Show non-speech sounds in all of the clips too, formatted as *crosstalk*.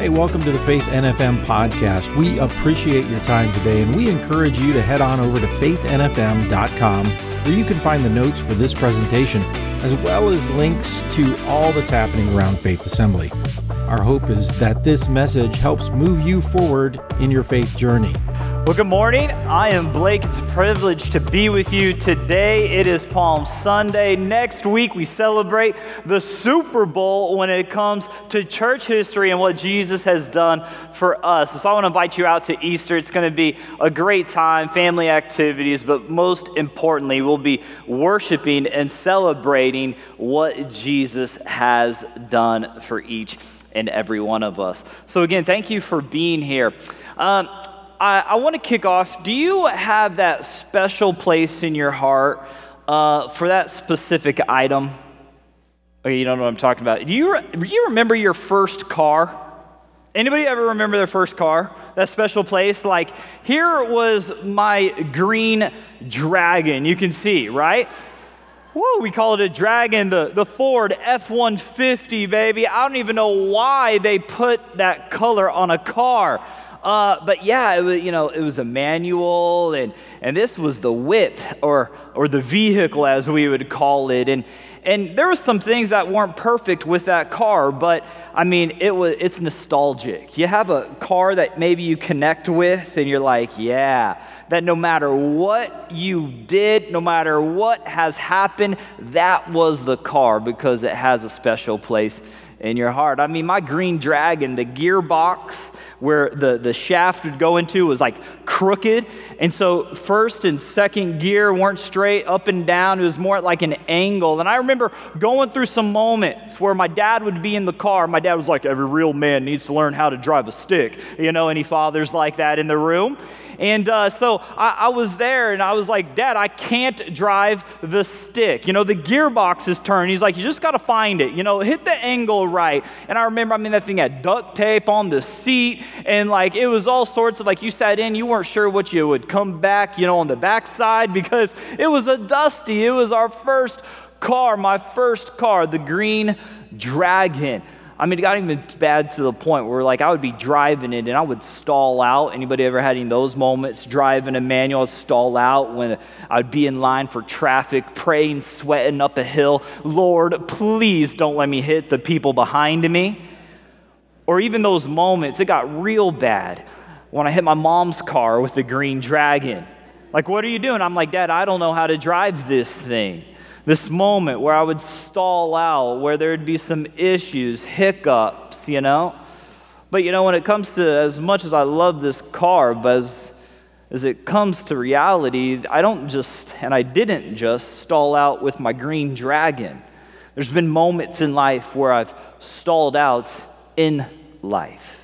Hey, welcome to the Faith NFM podcast. We appreciate your time today and we encourage you to head on over to faithnfm.com where you can find the notes for this presentation as well as links to all that's happening around Faith Assembly. Our hope is that this message helps move you forward in your faith journey. Well, good morning. I am Blake. It's a privilege to be with you today. It is Palm Sunday. Next week, we celebrate the Super Bowl when it comes to church history and what Jesus has done for us. So, I want to invite you out to Easter. It's going to be a great time, family activities, but most importantly, we'll be worshiping and celebrating what Jesus has done for each and every one of us. So, again, thank you for being here. Um, I, I want to kick off. Do you have that special place in your heart uh, for that specific item? Okay, you don't know what I'm talking about. Do you, do you remember your first car? Anybody ever remember their first car? That special place? Like, here was my green dragon. You can see, right? Woo, we call it a dragon, the, the Ford F 150, baby. I don't even know why they put that color on a car. Uh, but yeah, it was, you know, it was a manual, and, and this was the whip or, or the vehicle, as we would call it. And, and there were some things that weren't perfect with that car, but I mean, it was, it's nostalgic. You have a car that maybe you connect with, and you're like, yeah, that no matter what you did, no matter what has happened, that was the car because it has a special place in your heart. I mean, my green dragon, the gearbox, where the, the shaft would go into was like crooked. And so first and second gear weren't straight up and down. It was more like an angle. And I remember going through some moments where my dad would be in the car. My dad was like, every real man needs to learn how to drive a stick. You know, any fathers like that in the room? And uh, so I, I, was there and I was like, Dad, I can't drive the stick. You know, the gearbox is turned. He's like, You just got to find it. You know, hit the angle right. And I remember, I mean, that thing had duct tape on the seat and like it was all sorts of like you sat in, you weren't sure what you would come back, you know, on the backside *laughs* because it was a dusty. It was our first car, my first car, the Green Dragon. I mean, it got even bad to the point where, like, I would be driving it and I would stall out. Anybody ever had any of those moments? Driving a manual, I'd stall out when I'd be in line for traffic, praying, sweating up a hill. Lord, please don't let me hit the people behind me. Or even those moments, it got real bad when I hit my mom's car with the green dragon. Like, what are you doing? I'm like, Dad, I don't know how to drive this thing this moment where I would stall out, where there'd be some issues, hiccups, you know? But you know, when it comes to as much as I love this car, but as, as it comes to reality, I don't just, and I didn't just stall out with my green dragon. There's been moments in life where I've stalled out in life,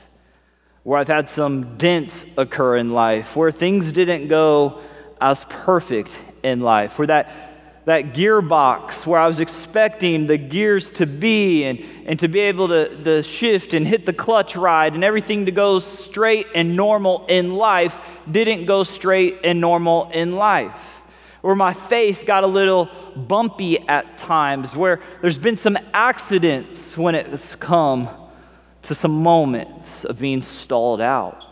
where I've had some dents occur in life, where things didn't go as perfect in life, where that that gearbox where I was expecting the gears to be and, and to be able to, to shift and hit the clutch ride and everything to go straight and normal in life didn't go straight and normal in life. Where my faith got a little bumpy at times, where there's been some accidents when it's come to some moments of being stalled out.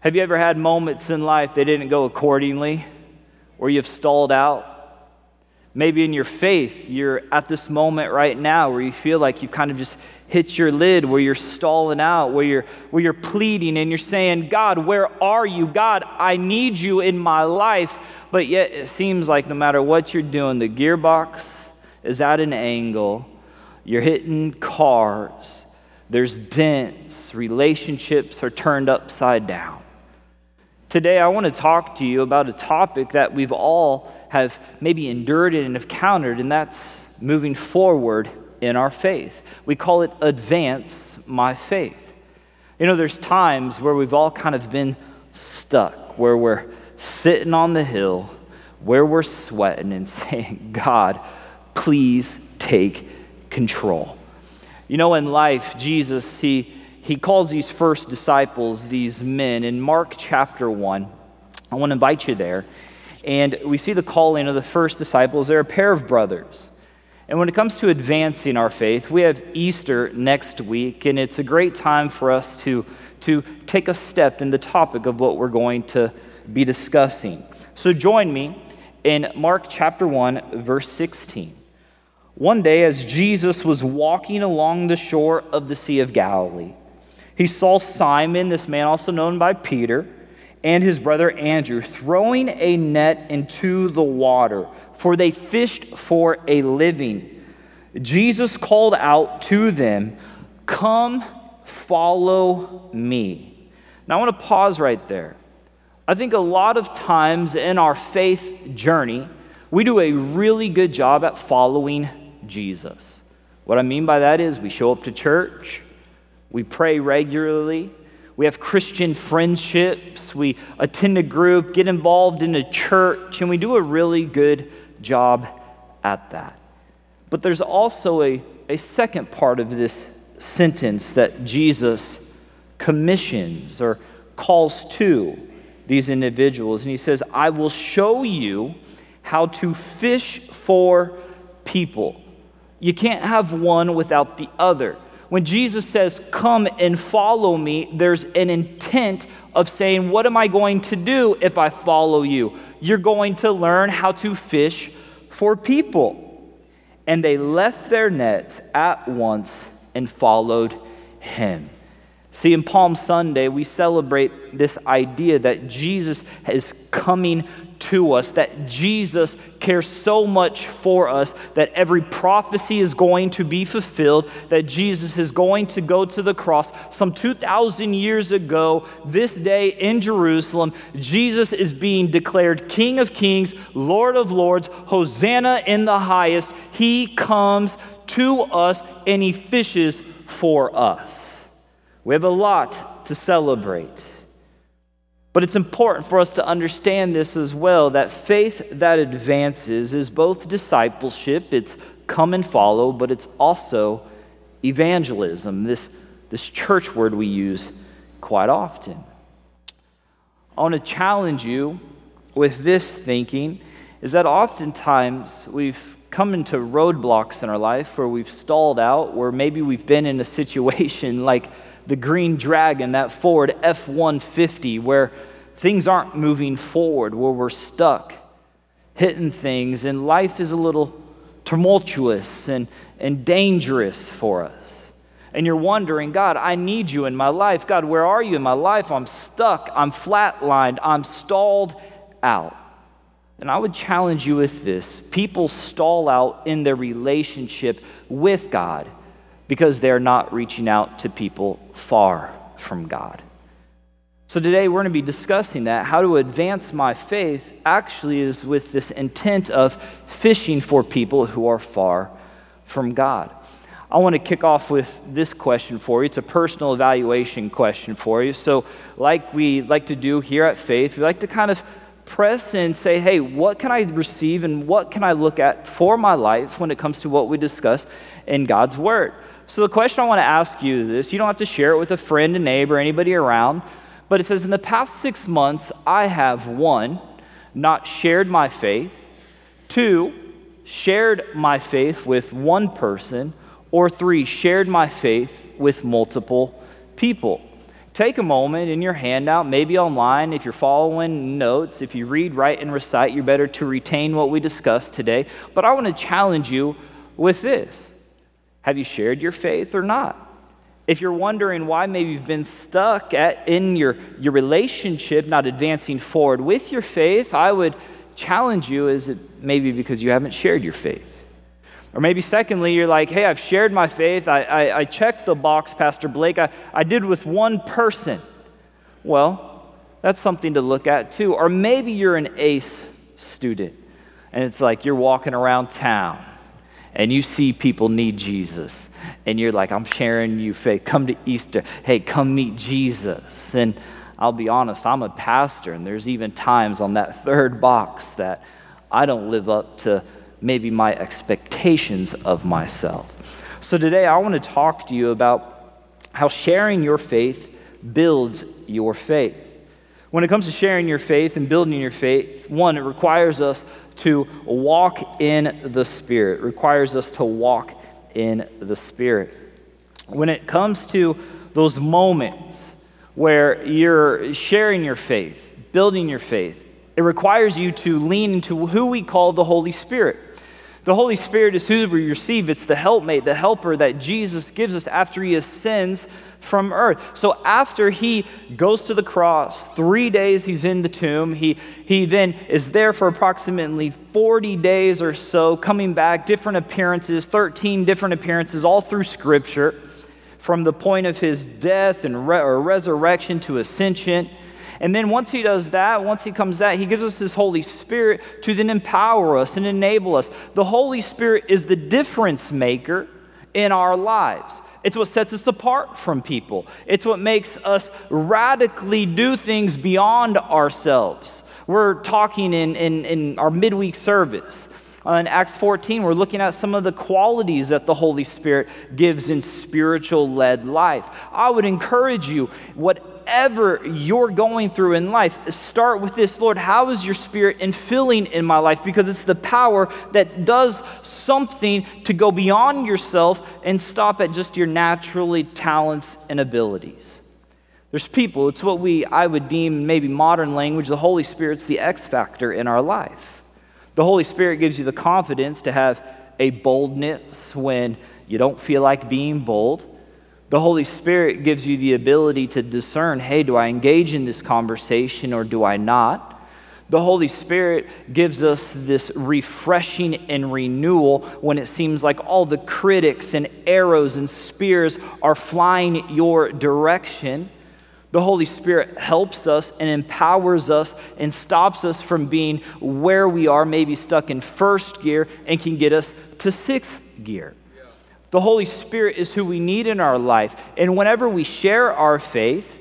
Have you ever had moments in life that didn't go accordingly, where you've stalled out? Maybe in your faith, you're at this moment right now where you feel like you've kind of just hit your lid, where you're stalling out, where you're, where you're pleading and you're saying, God, where are you? God, I need you in my life. But yet it seems like no matter what you're doing, the gearbox is at an angle, you're hitting cars, there's dents, relationships are turned upside down. Today, I want to talk to you about a topic that we've all have maybe endured it and have countered, and that's moving forward in our faith. We call it advance my faith. You know, there's times where we've all kind of been stuck, where we're sitting on the hill, where we're sweating and *laughs* saying, God, please take control. You know, in life, Jesus, he, he calls these first disciples, these men, in Mark chapter 1. I want to invite you there. And we see the calling of the first disciples. They're a pair of brothers. And when it comes to advancing our faith, we have Easter next week, and it's a great time for us to, to take a step in the topic of what we're going to be discussing. So join me in Mark chapter 1, verse 16. One day, as Jesus was walking along the shore of the Sea of Galilee, he saw Simon, this man also known by Peter, and his brother Andrew throwing a net into the water, for they fished for a living. Jesus called out to them, Come, follow me. Now I want to pause right there. I think a lot of times in our faith journey, we do a really good job at following Jesus. What I mean by that is we show up to church, we pray regularly, we have Christian friendships, we attend a group, get involved in a church, and we do a really good job at that. But there's also a, a second part of this sentence that Jesus commissions or calls to these individuals. And he says, I will show you how to fish for people. You can't have one without the other. When Jesus says, Come and follow me, there's an intent of saying, What am I going to do if I follow you? You're going to learn how to fish for people. And they left their nets at once and followed him. See, in Palm Sunday, we celebrate this idea that Jesus is coming to us, that Jesus cares so much for us, that every prophecy is going to be fulfilled, that Jesus is going to go to the cross. Some 2,000 years ago, this day in Jerusalem, Jesus is being declared King of Kings, Lord of Lords, Hosanna in the highest. He comes to us and he fishes for us. We have a lot to celebrate. But it's important for us to understand this as well that faith that advances is both discipleship, it's come and follow, but it's also evangelism, this, this church word we use quite often. I want to challenge you with this thinking is that oftentimes we've come into roadblocks in our life where we've stalled out, where maybe we've been in a situation *laughs* like the Green Dragon, that Ford F 150, where things aren't moving forward, where we're stuck, hitting things, and life is a little tumultuous and, and dangerous for us. And you're wondering, God, I need you in my life. God, where are you in my life? I'm stuck. I'm flatlined. I'm stalled out. And I would challenge you with this people stall out in their relationship with God because they're not reaching out to people far from God. So today we're going to be discussing that. How to advance my faith actually is with this intent of fishing for people who are far from God. I want to kick off with this question for you. It's a personal evaluation question for you. So, like we like to do here at Faith, we like to kind of press and say, hey, what can I receive and what can I look at for my life when it comes to what we discuss in God's Word? So, the question I want to ask you is this you don't have to share it with a friend, a neighbor, anybody around, but it says, In the past six months, I have one, not shared my faith, two, shared my faith with one person, or three, shared my faith with multiple people. Take a moment in your handout, maybe online, if you're following notes, if you read, write, and recite, you're better to retain what we discussed today. But I want to challenge you with this have you shared your faith or not? If you're wondering why maybe you've been stuck at, in your, your relationship, not advancing forward with your faith, I would challenge you is it maybe because you haven't shared your faith? Or maybe, secondly, you're like, hey, I've shared my faith. I, I, I checked the box, Pastor Blake. I, I did with one person. Well, that's something to look at too. Or maybe you're an ACE student and it's like you're walking around town and you see people need Jesus, and you're like, I'm sharing you faith. Come to Easter. Hey, come meet Jesus. And I'll be honest, I'm a pastor, and there's even times on that *laughs* third box that I don't live up to maybe my expectations of myself. So today I want to talk to you about how sharing your faith builds your faith. When it comes to sharing your faith and building your faith, one, it requires us to walk in the Spirit, requires us to walk in the Spirit. When it comes to those moments where you're sharing your faith, building your faith, it requires you to lean into who we call the Holy Spirit. The Holy Spirit is who we receive. It's the helpmate, the helper that Jesus gives us after he ascends from earth. So after he goes to the cross, three days he's in the tomb. He, he then is there for approximately 40 days or so, coming back, different appearances, 13 different appearances, all through Scripture, from the point of his death and re- or resurrection to ascension. And then once he does that, once he comes that, he gives us his Holy Spirit to then empower us and enable us. The Holy Spirit is the difference maker in our lives. It's what sets us apart from people. It's what makes us radically do things beyond ourselves. We're talking in, in, in our midweek service. Uh, in Acts 14, we're looking at some of the qualities that the Holy Spirit gives in spiritual led life. I would encourage you, what whatever you're going through in life, start with this Lord, how is your spirit infilling in my life? Because it's the power that does something to go beyond yourself and stop at just your naturally talents and abilities. There's people, it's what we, I would deem maybe modern language, the Holy Spirit's the X factor in our life. The Holy Spirit gives you the confidence to have a boldness when you don't feel like being bold. The Holy Spirit gives you the ability to discern hey, do I engage in this conversation or do I not? The Holy Spirit gives us this refreshing and renewal when it seems like all the critics and arrows and spears are flying your direction. The Holy Spirit helps us and empowers us and stops us from being where we are, maybe stuck in first gear, and can get us to sixth gear. The Holy Spirit is who we need in our life. And whenever we share our faith,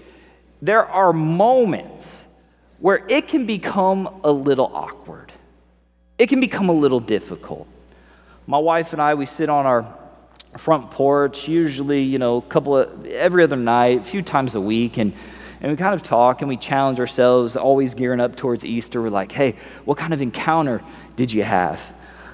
there are moments where it can become a little awkward. It can become a little difficult. My wife and I, we sit on our front porch, usually, you know, a couple of every other night, a few times a week, and and we kind of talk and we challenge ourselves, always gearing up towards Easter. We're like, hey, what kind of encounter did you have?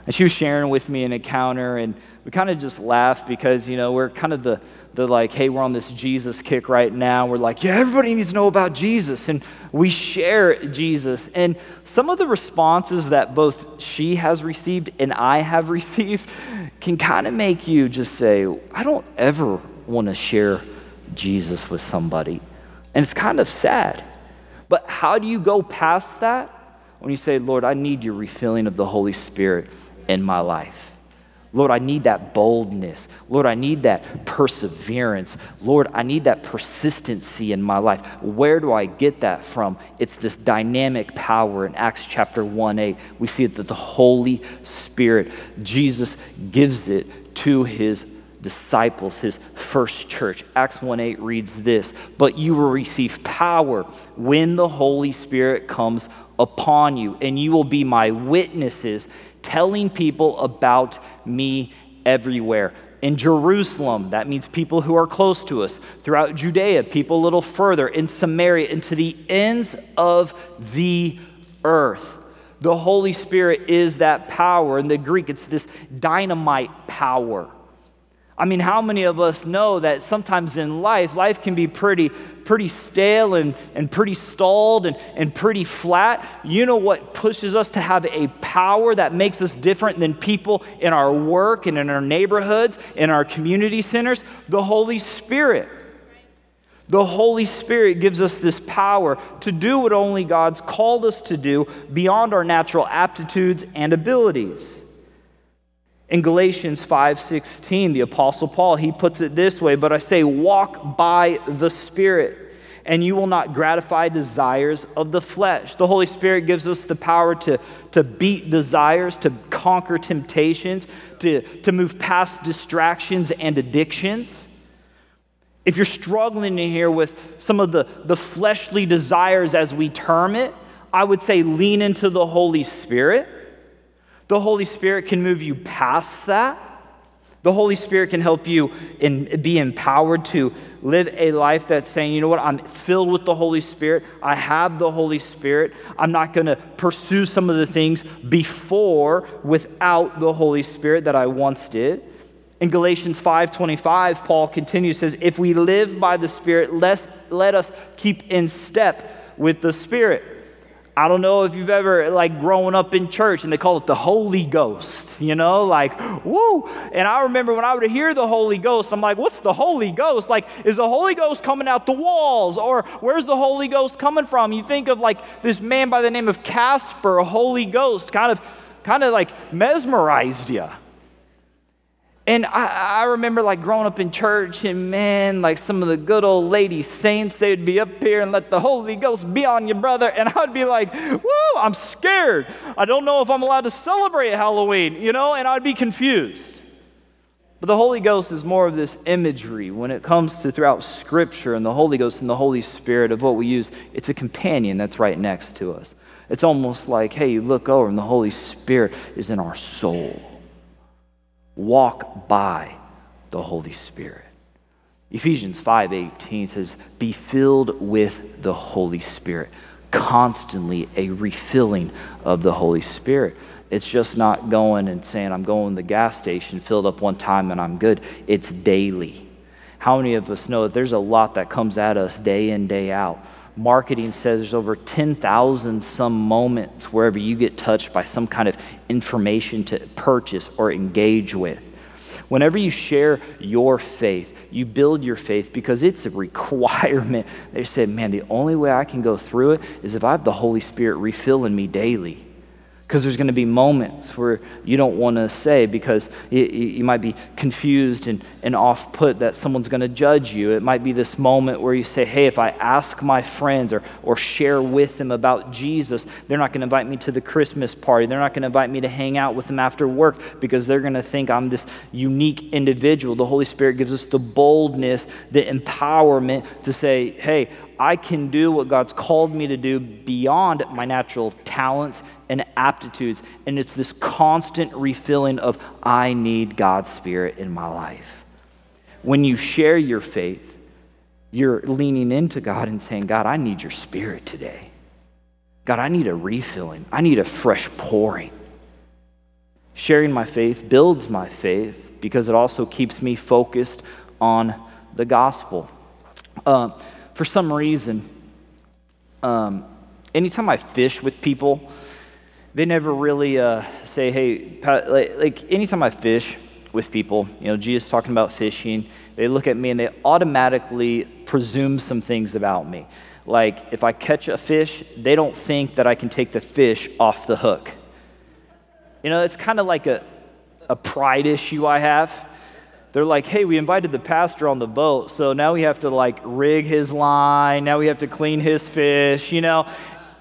And she was sharing with me an encounter, and we kind of just laughed because, you know, we're kind of the, the like, hey, we're on this Jesus kick right now. We're like, yeah, everybody needs to know about Jesus. And we share Jesus. And some of the responses that both she has received and I have *laughs* received can kind of make you just say, I don't ever want to share Jesus with somebody. And it's kind of sad. But how do you go past that when you say, Lord, I need your refilling of the Holy Spirit? In my life. Lord, I need that boldness. Lord, I need that perseverance. Lord, I need that persistency in my life. Where do I get that from? It's this dynamic power in Acts chapter 1 8. We see that the Holy Spirit, Jesus gives it to his disciples, his first church. Acts 1 8 reads this But you will receive power when the Holy Spirit comes upon you, and you will be my witnesses telling people about me everywhere. In Jerusalem, that means people who are close to us. Throughout Judea, people a little further. In Samaria, and to the ends of the earth. The Holy Spirit is that power. In the Greek, it's this dynamite power. I mean, how many of us know that sometimes in life, life can be pretty, pretty stale and, and pretty stalled and, and pretty flat? You know what pushes us to have a power that makes us different than people in our work and in our neighborhoods, in our community centers? The Holy Spirit. The Holy Spirit gives us this power to do what only God's called us to do beyond our natural aptitudes and abilities. In Galatians 5:16, the apostle Paul, he puts it this way, but I say walk by the Spirit and you will not gratify desires of the flesh. The Holy Spirit gives us the power to, to beat desires, to conquer temptations, to, to move past distractions and addictions. If you're struggling here with some of the, the fleshly desires, as we term it, I would say lean into the Holy Spirit the Holy Spirit can move you past that. The Holy Spirit can help you in, be empowered to live a life that's saying, you know what, I'm filled with the Holy Spirit. I have the Holy Spirit. I'm not going to pursue some of the things before without the Holy Spirit that I once did. In Galatians 5:25, Paul continues says, "If we live by the Spirit, let let us keep in step with the Spirit." I don't know if you've ever like grown up in church and they call it the Holy Ghost, you know, like woo. And I remember when I would hear the Holy Ghost, I'm like, what's the Holy Ghost? Like, is the Holy Ghost coming out the walls, or where's the Holy Ghost coming from? You think of like this man by the name of Casper, Holy Ghost, kind of, kind of like mesmerized you. And I, I, remember like growing up in church, and man, like some of the good old lady saints, they'd be up here and let the Holy Ghost be on you, brother. And I'd be like, woo, I'm scared. I don't know if I'm allowed to celebrate Halloween, you know, and I'd be confused. But the Holy Ghost is more of this imagery when it comes to throughout Scripture and the Holy Ghost and the Holy Spirit of what we use. It's a companion that's right next to us. It's almost like, hey, you look over and the Holy Spirit is in our soul walk by the Holy Spirit. Ephesians 5:18 says, "Be filled with the Holy Spirit." Constantly a refilling of the Holy Spirit. It's just not going and saying, I'm going to the gas station, filled up one time, and I'm good. It's daily. How many of us know that there's a lot that comes at us day in, day out? Marketing says there's over 10,000 some moments wherever you get touched by some kind of information to purchase or engage with. Whenever you share your faith, you build your faith because it's a *laughs* requirement. They said, man, the only way I can go through it is if I have the Holy Spirit refilling me daily because there's going to be moments where you don't want to say because you, you might be confused and, and off put that someone's going to judge you. It might be this moment where you say, hey, if I ask my friends or, or share with them about Jesus, they're not going to invite me to the Christmas party. They're not going to invite me to hang out with them after work because they're going to think I'm this unique individual. The Holy Spirit gives us the boldness, the empowerment to say, hey, I can do what God's called me to do beyond my natural talents and aptitudes. And it's this constant refilling of, I need God's Spirit in my life. When you share your faith, you're leaning into God and saying, God, I need your Spirit today. God, I need a refilling, I need a fresh pouring. Sharing my faith builds my faith because it also keeps me focused on the gospel. Uh, for some reason, um, anytime I fish with people, they never really uh, say, hey, like, like anytime I fish with people, you know, Jesus talking about fishing, they look at me and they automatically presume some things about me. Like if I catch a fish, they don't think that I can take the fish off the hook. You know, it's kind of like a, a pride issue I have. They're like, hey, we invited the pastor on the boat, so now we have to like rig his line, now we have to clean his fish, you know.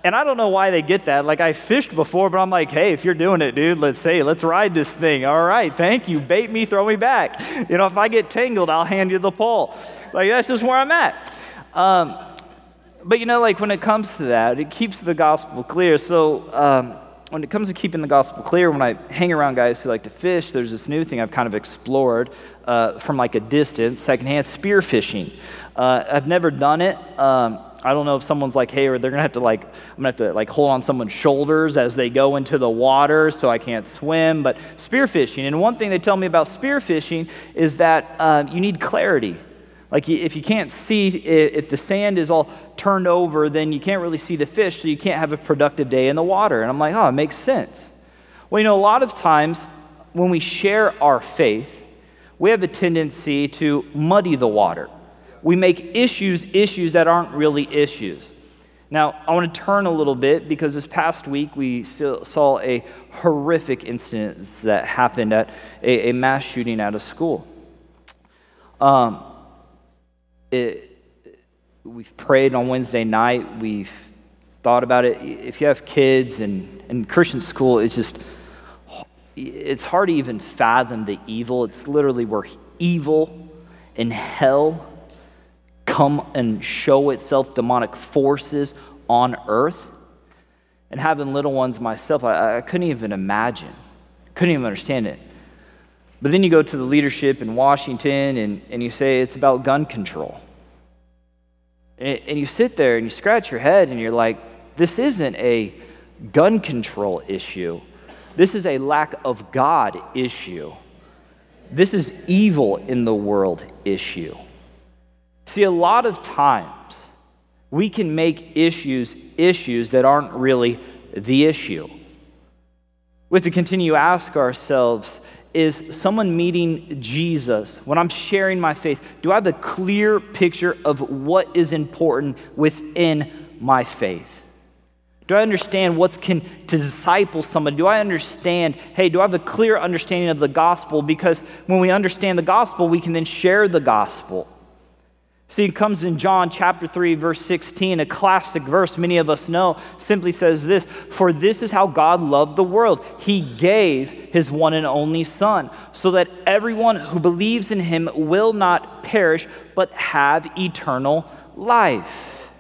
And I don't know why they get that. Like, I fished before, but I'm like, hey, if you're doing it, dude, let's say, let's ride this thing. All right, thank you. Bait me, throw me back. You know, if I get tangled, I'll hand you the pole. Like, that's just where I'm at. Um, but, you know, like, when it comes to that, it keeps the gospel clear. So, um, when it comes to keeping the gospel clear, when I hang around guys who like to fish, there's this new thing I've kind of explored uh, from like a distance, secondhand spear fishing. Uh, I've never done it. Um, I don't know if someone's like, hey, or they're gonna have to like, I'm gonna have to like hold on someone's shoulders as they go into the water so I can't swim. But spearfishing, and one thing they tell me about spearfishing is that uh, you need clarity. Like if you can't see, if the sand is all turned over, then you can't really see the fish, so you can't have a productive day in the water. And I'm like, oh, it makes sense. Well, you know, a lot of times when we share our faith, we have a tendency to muddy the water we make issues issues that aren't really issues. Now, I want to turn a little bit because this past week we saw a horrific incident that happened at a, a mass shooting at a school. Um, it, we've prayed on Wednesday night. We've thought about it. If you have kids and in Christian school, it's just, it's hard to even fathom the evil. It's literally where evil and hell come and show itself, demonic forces on earth. And having little ones myself, I, I couldn't even imagine, couldn't even understand it. But then you go to the leadership in Washington and, and you say it's about gun control. And, and you sit there and you scratch your head and you're like, this isn't a gun control issue. This is a lack of God issue. This is evil in the world issue. See, a lot of times we can make issues issues that aren't really the issue. We have to continue to ask ourselves is someone meeting Jesus, when I'm sharing my faith, do I have a clear picture of what is important within my faith? Do I understand what's can to disciple somebody? Do I understand, hey, do I have a clear understanding of the gospel? Because when we understand the gospel, we can then share the gospel. See, it comes in John chapter 3, verse 16, a classic verse many of us know, simply says this For this is how God loved the world. He gave his one and only Son, so that everyone who believes in him will not perish, but have eternal life.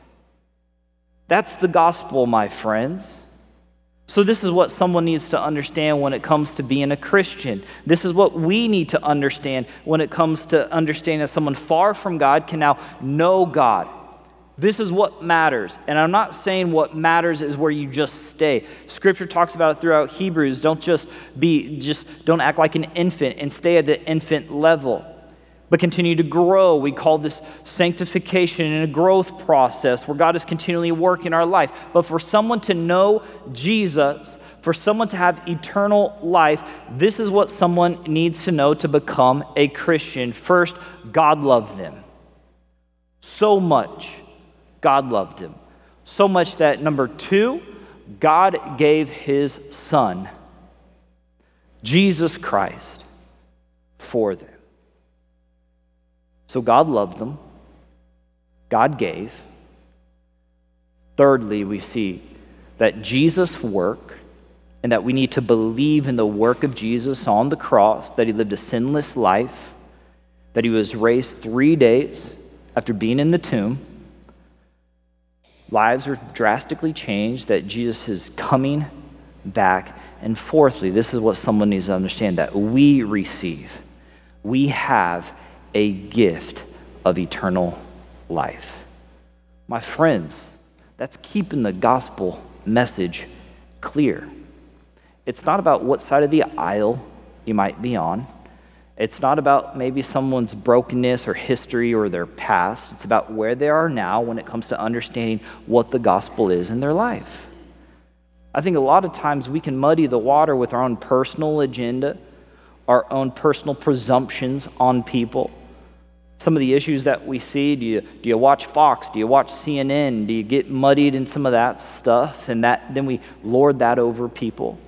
That's the gospel, my friends. So, this is what someone needs to understand when it comes to being a Christian. This is what we need to understand when it comes to understanding that someone far from God can now know God. This is what matters. And I'm not saying what matters is where you just stay. Scripture talks about it throughout Hebrews. Don't just be, just don't act like an infant and stay at the infant level but continue to grow. We call this sanctification and a growth process where God is continually working our life. But for someone to know Jesus, for someone to have eternal life, this is what someone needs to know to become a Christian. First, God loved them. So much, God loved him. So much that, number two, God gave his son, Jesus Christ, for them. So God loved them, God gave. Thirdly, we see that Jesus' work and that we need to believe in the work of Jesus on the cross, that he lived a sinless life, that he was raised three days after being in the tomb. Lives are drastically changed, that Jesus is coming back. And fourthly, this is what someone needs to understand that we receive, we have a gift of eternal life. My friends, that's keeping the gospel message clear. It's not about what side of the aisle you might be on. It's not about maybe someone's brokenness or history or their past. It's about where they are now when it comes to understanding what the gospel is in their life. I think a lot of times we can muddy the water with our own personal agenda, our own personal presumptions on people some of the issues that we see. Do you, do you watch Fox? Do you watch CNN? Do you get muddied in some of that stuff? And that, then we lord that over people.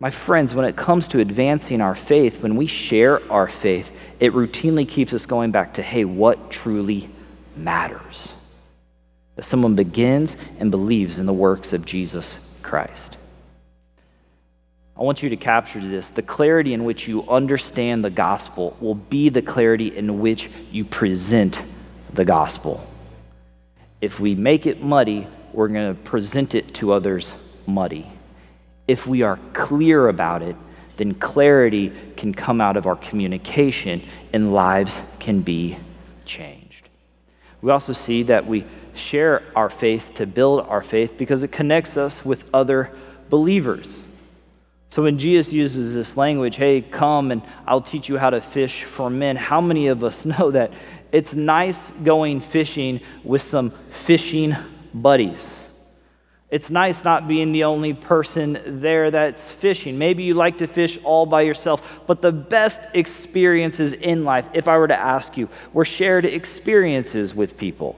My friends, when it comes to advancing our faith, when we share our faith, it routinely keeps us going back to hey, what truly matters? That someone begins and believes in the works of Jesus Christ. I want you to capture this. The clarity in which you understand the gospel will be the clarity in which you present the gospel. If we make it muddy, we're going to present it to others muddy. If we are clear about it, then clarity can come out of our communication and lives can be changed. We also see that we share our faith to build our faith because it connects us with other believers. So when Jesus uses this language, hey, come and I'll teach you how to fish for men, how many of us *laughs* know that it's nice going fishing with some fishing buddies? It's nice not being the only person there that's fishing. Maybe you like to fish all by yourself, but the best experiences in life, if I were to ask you, were shared experiences with people.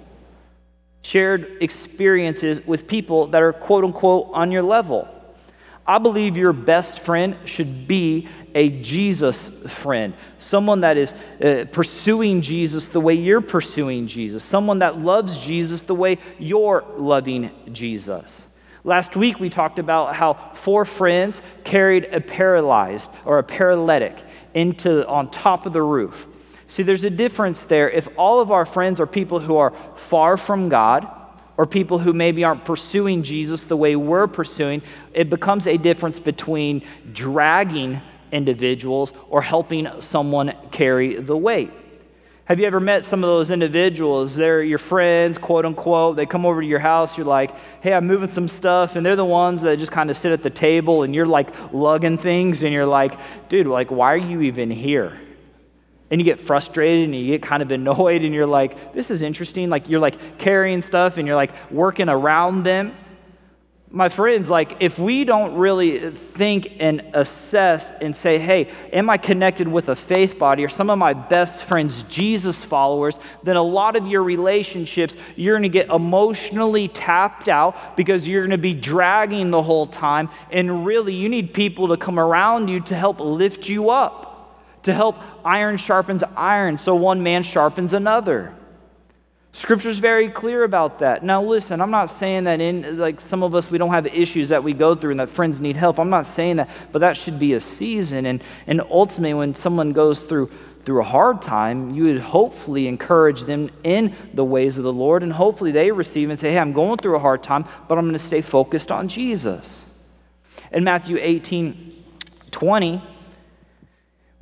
Shared experiences with people that are quote unquote on your level. I believe your best friend should be a Jesus friend, someone that is uh, pursuing Jesus the way you're pursuing Jesus, someone that loves Jesus the way you're loving Jesus. Last week we talked about how four friends carried a paralyzed or a paralytic into on top of the roof. See, there's a difference there. If all of our friends are people who are far from God, or people who maybe aren't pursuing Jesus the way we're pursuing, it becomes a difference between dragging individuals or helping someone carry the weight. Have you ever met some of those individuals? They're your friends, quote unquote. They come over to your house. You're like, hey, I'm moving some stuff. And they're the ones that just kind of sit at the table and you're like lugging things. And you're like, dude, like, why are you even here? And you get frustrated and you get kind of annoyed. And you're like, this is interesting. Like, you're like carrying stuff and you're like working around them my friends, like if we don't really think and assess and say, hey, am I connected with a faith body or some of my best friends, Jesus followers, then a lot of your relationships, you're to get emotionally tapped out because you're to be dragging the whole time. And really, you need people to come around you to help lift you up, to help iron sharpens iron so one man sharpens another. Scripture's very clear about that. Now, listen, I'm not saying that in, like, some of us, we don't have issues that we go through and that friends need help. I'm not saying that, but that should be a season. And, and ultimately, when someone goes through, through a hard time, you would hopefully encourage them in the ways of the Lord. And hopefully, they receive and say, hey, I'm going through a hard time, but I'm going to stay focused on Jesus. In Matthew 18 20,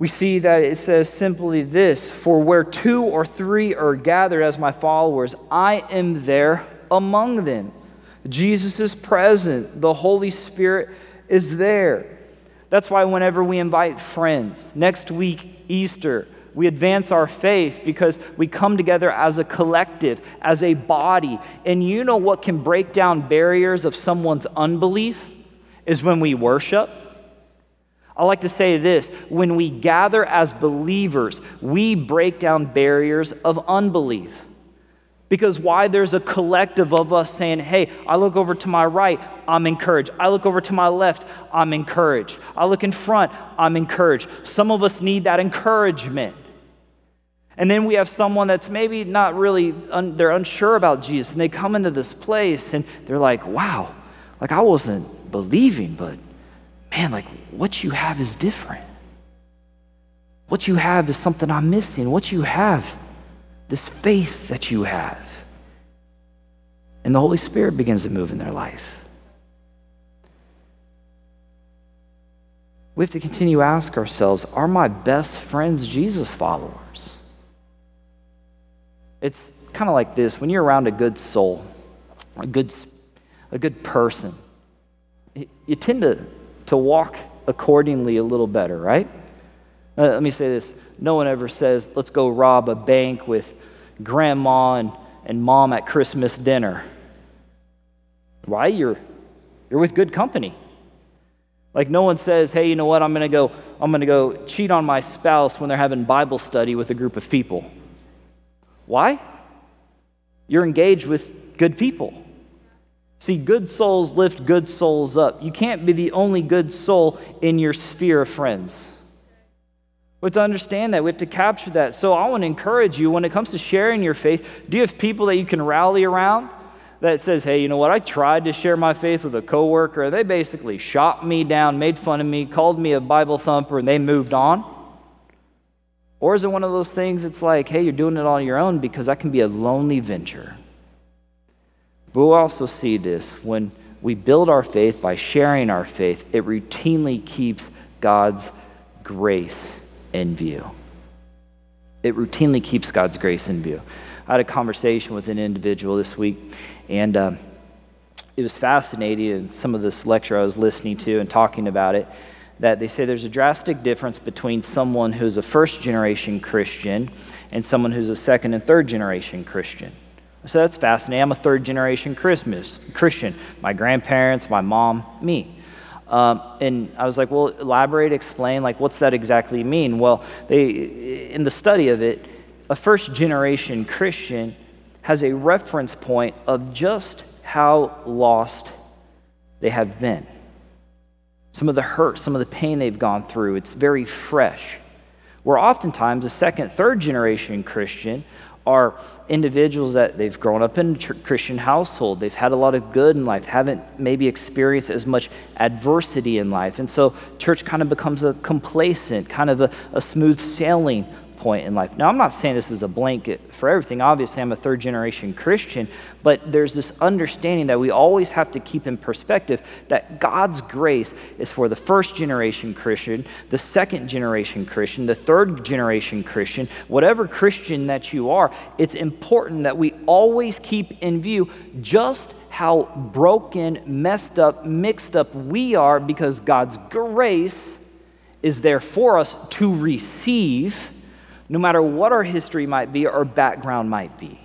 we see that it says simply this For where two or three are gathered as my followers, I am there among them. Jesus is present, the Holy Spirit is there. That's why, whenever we invite friends, next week, Easter, we advance our faith because we come together as a collective, as a body. And you know what can break down barriers of someone's unbelief? Is when we worship I like to say this when we gather as believers, we break down barriers of unbelief. Because why? There's a collective of us saying, hey, I look over to my right, I'm encouraged. I look over to my left, I'm encouraged. I look in front, I'm encouraged. Some of us need that encouragement. And then we have someone that's maybe not really, un- they're unsure about Jesus, and they come into this place and they're like, wow, like I wasn't believing, but man, like what you have is different. What you have is something I'm missing. What you have, this faith that you have. And the Holy Spirit begins to move in their life. We have to continue to ask ourselves are my best friends Jesus followers? It's kind of like this when you're around a good soul, a good, a good person, you tend to to walk accordingly a little better, right? Uh, let me say this no one ever says, let's go rob a bank with grandma and, and mom at Christmas dinner. Why? You're, you're with good company. Like no one says, hey, you know what, I'm gonna go, I'm gonna go cheat on my spouse when they're having Bible study with a group of people. Why? You're engaged with good people. See, good souls lift good souls up. You can't be the only good soul in your sphere of friends. We have to understand that. We have to capture that. So I want to encourage you when it comes to sharing your faith, do you have people that you can rally around that says, hey, you know what? I tried to share my faith with a coworker. They basically shot me down, made fun of me, called me a Bible thumper, and they moved on. Or is it one of those things it's like, hey, you're doing it on your own because that can be a lonely venture? But we'll also see this when we build our faith by sharing our faith, it routinely keeps God's grace in view. It routinely keeps God's grace in view. I had a conversation with an individual this week, and uh, it was fascinating. And some of this lecture I was listening to and talking about it, that they say there's a drastic difference between someone who's a first generation Christian and someone who's a second and third generation Christian. So that's fascinating. I'm a third generation Christmas Christian. My grandparents, my mom, me. Um, and I was like, well, elaborate, explain, like, what's that exactly mean? Well, they, in the study of it, a first generation Christian has a reference point of just how lost they have been. Some of the hurt, some of the pain they've gone through, it's very fresh. Where oftentimes a second, third generation Christian are individuals that they've grown up in a Christian household. They've had a lot of good in life, haven't maybe experienced as much adversity in life. And so church kind of becomes a complacent, kind of a, a smooth sailing point in life. Now, I'm not saying this is a blanket for everything. Obviously, I'm a third generation Christian, but there's this understanding that we always have to keep in perspective that God's grace is for the first generation Christian, the second generation Christian, the third generation Christian, whatever Christian that you are. It's important that we always keep in view just how broken, messed up, mixed up we are because God's grace is there for us to receive, no matter what our history might be or background might be.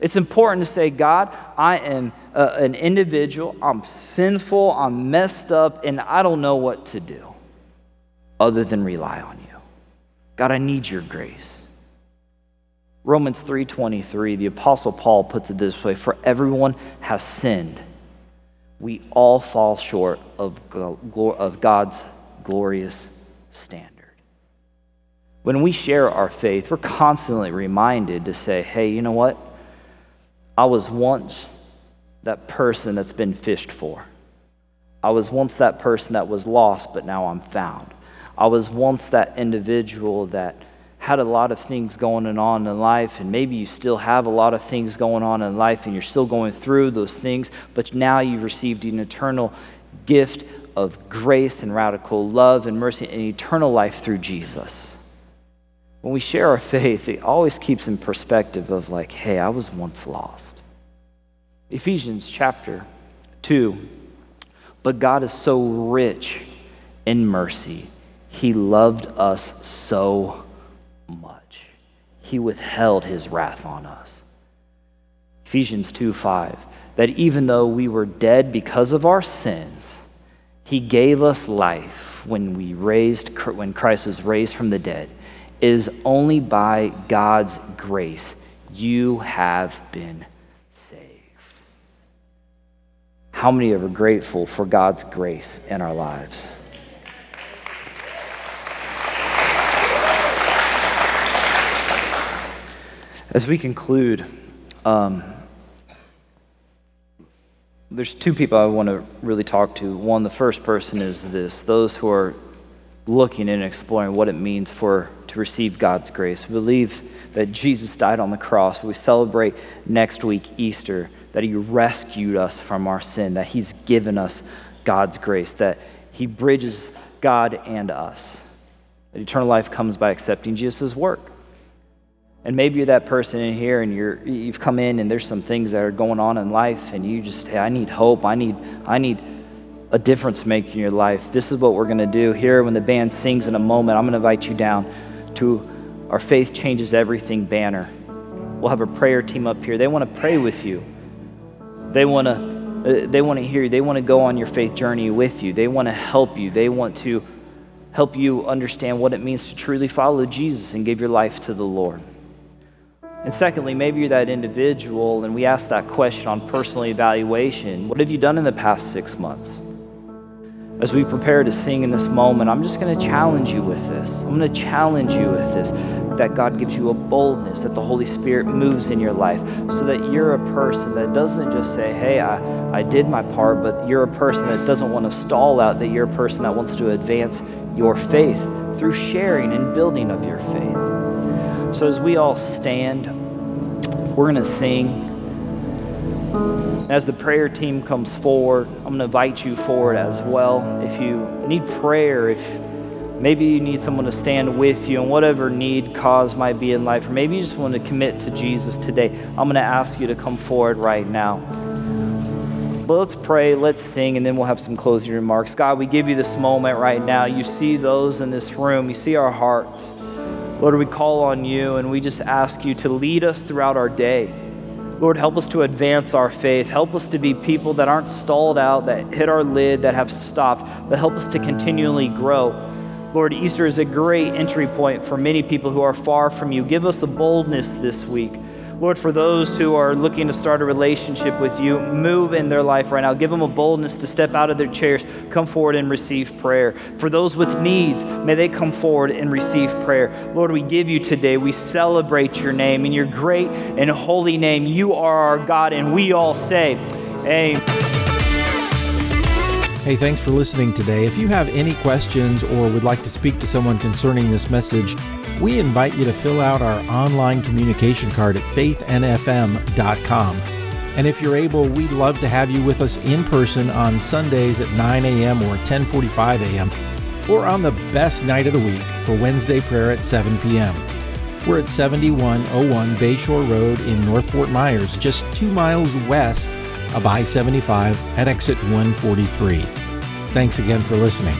It's important to say, God, I am uh, an individual, I'm sinful, I'm messed up, and I don't know what to do other than rely on you. God, I need your grace. Romans 3:23, the apostle Paul puts it this way, for everyone has sinned. We all fall short of, of God's glorious. When we share our faith, we're constantly reminded to say, hey, you know what? I was once that person that's been fished for. I was once that person that was lost, but now I'm found. I was once that individual that had a lot of things going on in life, and maybe you still have a lot of things going on in life, and you're still going through those things, but now you've received an eternal gift of grace and radical love and mercy and eternal life through Jesus. When we share our faith, it always keeps in perspective of like, hey, I was once lost. Ephesians chapter 2. But God is so rich in mercy. He loved us so much. He withheld his wrath on us. Ephesians 2 5. That even though we were dead because of our sins, he gave us life when we raised when Christ was raised from the dead. Is only by God's grace you have been saved. How many are grateful for God's grace in our lives? As we conclude, um, there's two people I want to really talk to. One, the first person is this those who are looking and exploring what it means for receive God's grace. We believe that Jesus died on the cross. We celebrate next week Easter that he rescued us from our sin, that he's given us God's grace, that he bridges God and us. That eternal life comes by accepting Jesus' work. And maybe you're that person in here and you're, you've come in and there's some things that are going on in life and you just, hey, I need hope. I need, I need a difference maker in your life. This is what we're going to do here when the band sings in a moment. I'm going to invite you down to our Faith Changes Everything banner. We'll have a prayer team up here. They want to pray with you. They want to, uh, they want to hear you. They want to go on your faith journey with you. They want to help you. They want to help you understand what it means to truly follow Jesus and give your life to the Lord. And secondly, maybe you're that individual and we ask that question on personal evaluation. What have you done in the past six months? As we prepare to sing in this moment, I'm just going to challenge you with this. I'm going to challenge you with this that God gives you a boldness, that the Holy Spirit moves in your life, so that you're a person that doesn't just say, Hey, I, I did my part, but you're a person that doesn't want to stall out, that you're a person that wants to advance your faith through sharing and building of your faith. So as we all stand, we're going to sing. As the prayer team comes forward, I'm going to invite you forward as well. If you need prayer, if maybe you need someone to stand with you and whatever need, cause might be in life, or maybe you just want to commit to Jesus today, I'm going to ask you to come forward right now. But let's pray, let's sing, and then we'll have some closing remarks. God, we give you this moment right now. You see those in this room, you see our hearts. Lord, we call on you and we just ask you to lead us throughout our day. Lord, help us to advance our faith. Help us to be people that aren't stalled out, that hit our lid, that have stopped, but help us to continually grow. Lord, Easter is a great entry point for many people who are far from you. Give us a boldness this week Lord, for those who are looking to start a relationship with you, move in their life right now. Give them a boldness to step out of their chairs, come forward and receive prayer. For those with needs, may they come forward and receive prayer. Lord, we give you today, we celebrate your name. In your great and holy name, you are our God, and we all say, Amen. Hey, thanks for listening today. If you have any questions or would like to speak to someone concerning this message, we invite you to fill out our online communication card at faithnfm.com. And if you're able, we'd love to have you with us in person on Sundays at 9 a.m. or 10:45 a.m. or on the best night of the week for Wednesday prayer at 7 p.m. We're at 7101 Bayshore Road in North Fort Myers, just two miles west of I 75 at exit 143. Thanks again for listening.